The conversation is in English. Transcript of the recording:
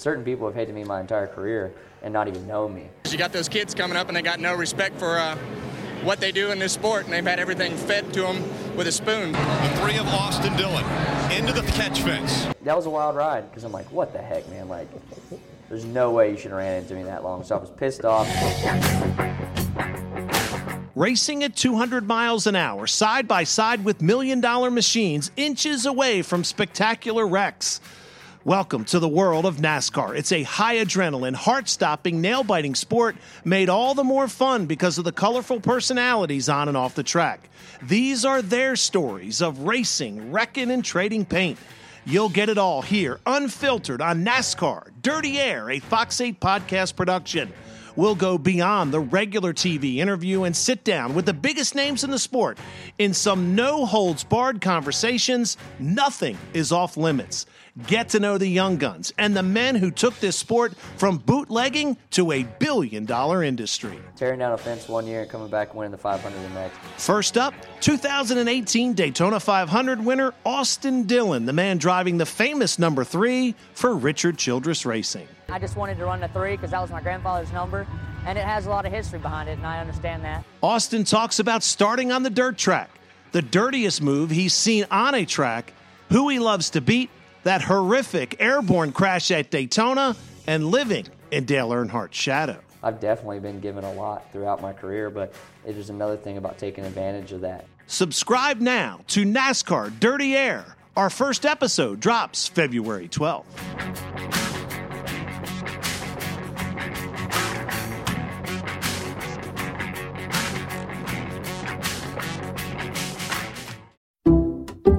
Certain people have hated me my entire career and not even know me. You got those kids coming up and they got no respect for uh, what they do in this sport, and they've had everything fed to them with a spoon. The three of Austin Dillon into the catch fence. That was a wild ride because I'm like, what the heck, man? Like, there's no way you should have ran into me that long. So I was pissed off. Racing at 200 miles an hour, side by side with million dollar machines, inches away from spectacular wrecks. Welcome to the world of NASCAR. It's a high adrenaline, heart stopping, nail biting sport made all the more fun because of the colorful personalities on and off the track. These are their stories of racing, wrecking, and trading paint. You'll get it all here, unfiltered on NASCAR Dirty Air, a Fox 8 podcast production. We'll go beyond the regular TV interview and sit down with the biggest names in the sport. In some no holds barred conversations, nothing is off limits. Get to know the young guns and the men who took this sport from bootlegging to a billion dollar industry. Tearing down a fence one year and coming back and winning the 500 the next. First up, 2018 Daytona 500 winner Austin Dillon, the man driving the famous number three for Richard Childress Racing. I just wanted to run the three because that was my grandfather's number, and it has a lot of history behind it, and I understand that. Austin talks about starting on the dirt track, the dirtiest move he's seen on a track, who he loves to beat, that horrific airborne crash at Daytona, and living in Dale Earnhardt's shadow. I've definitely been given a lot throughout my career, but it is another thing about taking advantage of that. Subscribe now to NASCAR Dirty Air. Our first episode drops February 12th.